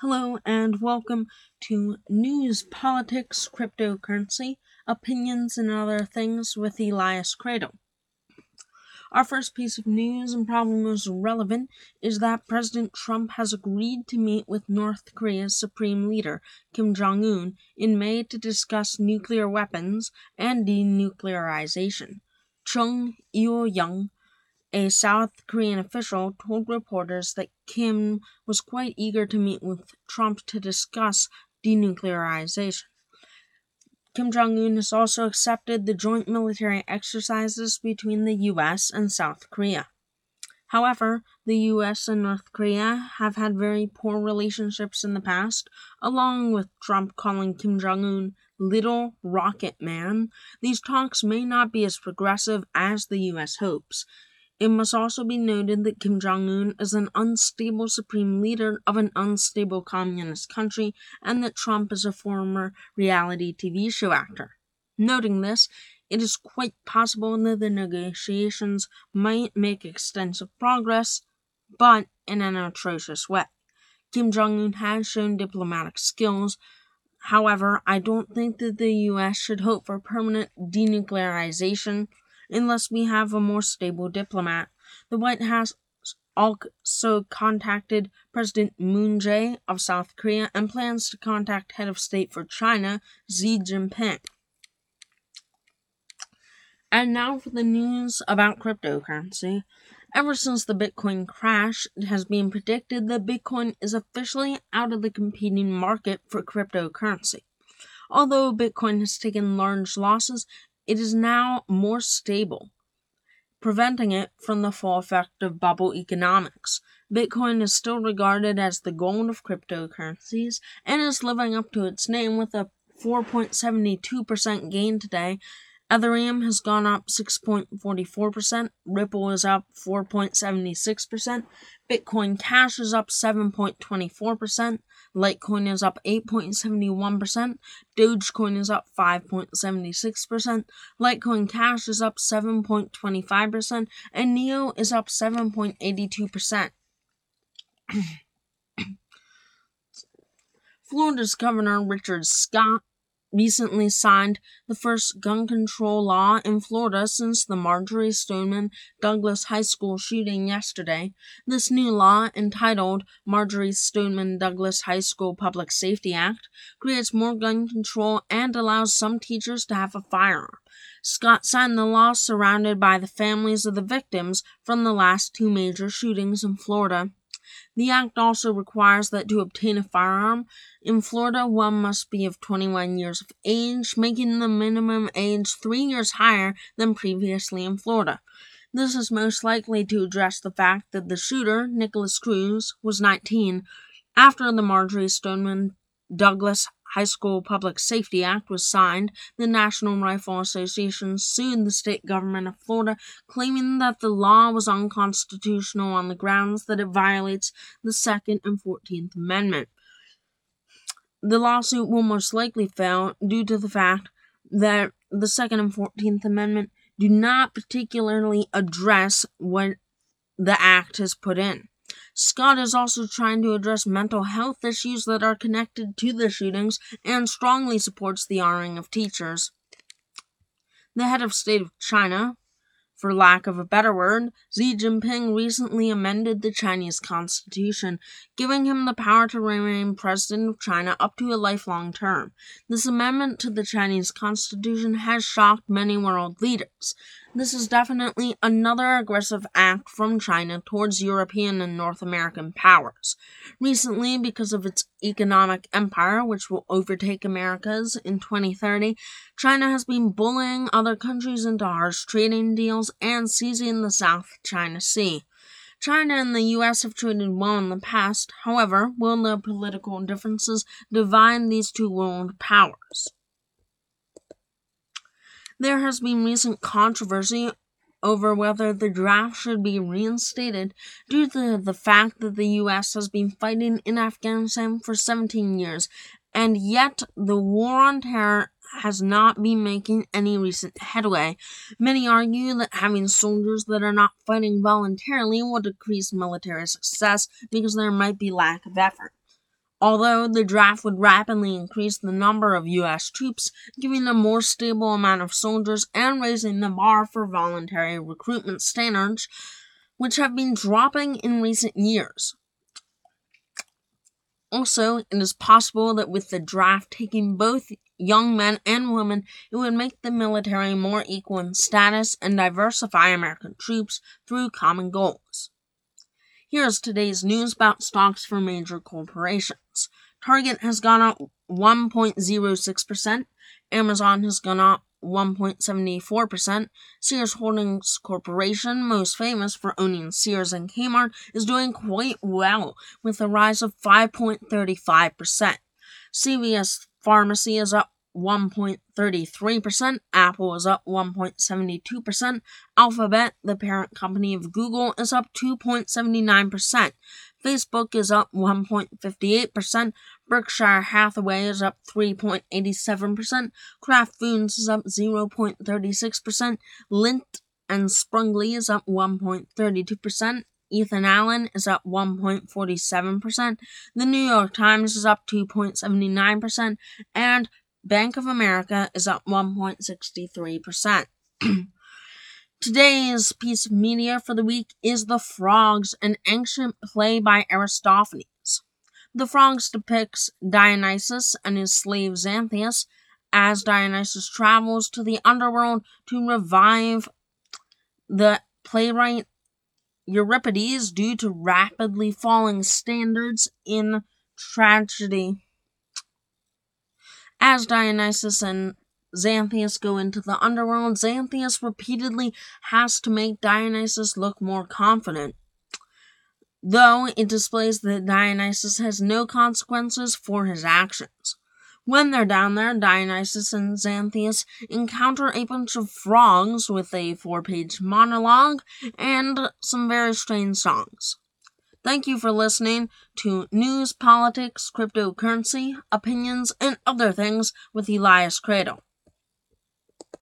Hello and welcome to News, Politics, Cryptocurrency, Opinions, and Other Things with Elias Cradle. Our first piece of news and probably most relevant is that President Trump has agreed to meet with North Korea's supreme leader, Kim Jong un, in May to discuss nuclear weapons and denuclearization. Chung Eui-yong, a South Korean official told reporters that Kim was quite eager to meet with Trump to discuss denuclearization. Kim Jong un has also accepted the joint military exercises between the U.S. and South Korea. However, the US and North Korea have had very poor relationships in the past, along with Trump calling Kim Jong un Little Rocket Man. These talks may not be as progressive as the US hopes. It must also be noted that Kim Jong un is an unstable supreme leader of an unstable communist country and that Trump is a former reality TV show actor. Noting this, it is quite possible that the negotiations might make extensive progress, but in an atrocious way. Kim Jong un has shown diplomatic skills. However, I don't think that the US should hope for permanent denuclearization unless we have a more stable diplomat. The White House also contacted President Moon Jae of South Korea and plans to contact head of state for China, Xi Jinping. And now for the news about cryptocurrency. Ever since the Bitcoin crash, it has been predicted that Bitcoin is officially out of the competing market for cryptocurrency. Although Bitcoin has taken large losses, it is now more stable, preventing it from the full effect of bubble economics. Bitcoin is still regarded as the gold of cryptocurrencies and is living up to its name with a 4.72% gain today Ethereum has gone up 6.44%, Ripple is up 4.76%, Bitcoin Cash is up 7.24%, Litecoin is up 8.71%, Dogecoin is up 5.76%, Litecoin Cash is up 7.25%, and NEO is up 7.82%. Florida's Governor Richard Scott recently signed the first gun control law in Florida since the Marjory Stoneman Douglas High School shooting yesterday. This new law, entitled Marjory Stoneman Douglas High School Public Safety Act, creates more gun control and allows some teachers to have a firearm. Scott signed the law surrounded by the families of the victims from the last two major shootings in Florida. The act also requires that to obtain a firearm in Florida, one must be of 21 years of age, making the minimum age three years higher than previously in Florida. This is most likely to address the fact that the shooter, Nikolas Cruz, was 19 after the Marjory Stoneman Douglas High School Public Safety Act was signed, the National Rifle Association sued the state government of Florida, claiming that the law was unconstitutional on the grounds that it violates the Second and Fourteenth Amendment. The lawsuit will most likely fail due to the fact that the Second and Fourteenth Amendment do not particularly address what the act has put in. Scott is also trying to address mental health issues that are connected to the shootings and strongly supports the arming of teachers. The head of state of China, for lack of a better word, Xi Jinping recently amended the Chinese constitution, giving him the power to remain president of China up to a lifelong term. This amendment to the Chinese constitution has shocked many world leaders. This is definitely another aggressive act from China towards European and North American powers. Recently, because of its economic empire, which will overtake America's in 2030, China has been bullying other countries into harsh trading deals and seizing the South China Sea. China and the US have traded well in the past, however, will the political differences divide these two world powers? There has been recent controversy over whether the draft should be reinstated due to the fact that the US has been fighting in Afghanistan for 17 years, and yet the war on terror has not been making any recent headway. Many argue that having soldiers that are not fighting voluntarily will decrease military success because there might be lack of effort. although the draft would rapidly increase the number of U.S. troops, giving a more stable amount of soldiers and raising the bar for voluntary recruitment standards, which have been dropping in recent years. Also, it is possible that with the draft taking both young men and women, it would make the military more equal in status and diversify American troops through common goals. Here's today's news about stocks for major corporations. Target has gone up 1.06%, Amazon has gone up 1.74%. Sears Holdings Corporation, most famous for owning Sears and Kmart, is doing quite well with a rise of 5.35%. CVS Pharmacy is up 1.33%, Apple is up 1.72%, Alphabet, the parent company of Google, is up 2.79%. Facebook is up 1.58%, Berkshire Hathaway is up 3.87%, Kraft Foods is up 0.36%, Lindt and Sprüngli is up 1.32%, Ethan Allen is up 1.47%, the New York Times is up 2.79%, and Bank of America is up 1.63%. Today's piece of media for the week is The Frogs, an ancient play by Aristophanes. The Frogs depicts Dionysus and his slave Xanthias as Dionysus travels to the underworld to revive the playwright Euripides due to rapidly falling standards in tragedy. As Dionysus and Xanthias go into the underworld, Xanthias repeatedly has to make Dionysus look more confident. Though it displays that Dionysus has no consequences for his actions. When they're down there, Dionysus and Xanthias encounter a bunch of frogs with a four page monologue and some very strange songs. Thank you for listening to News, Politics, Cryptocurrency, Opinions, and Other Things with Elias Cradle.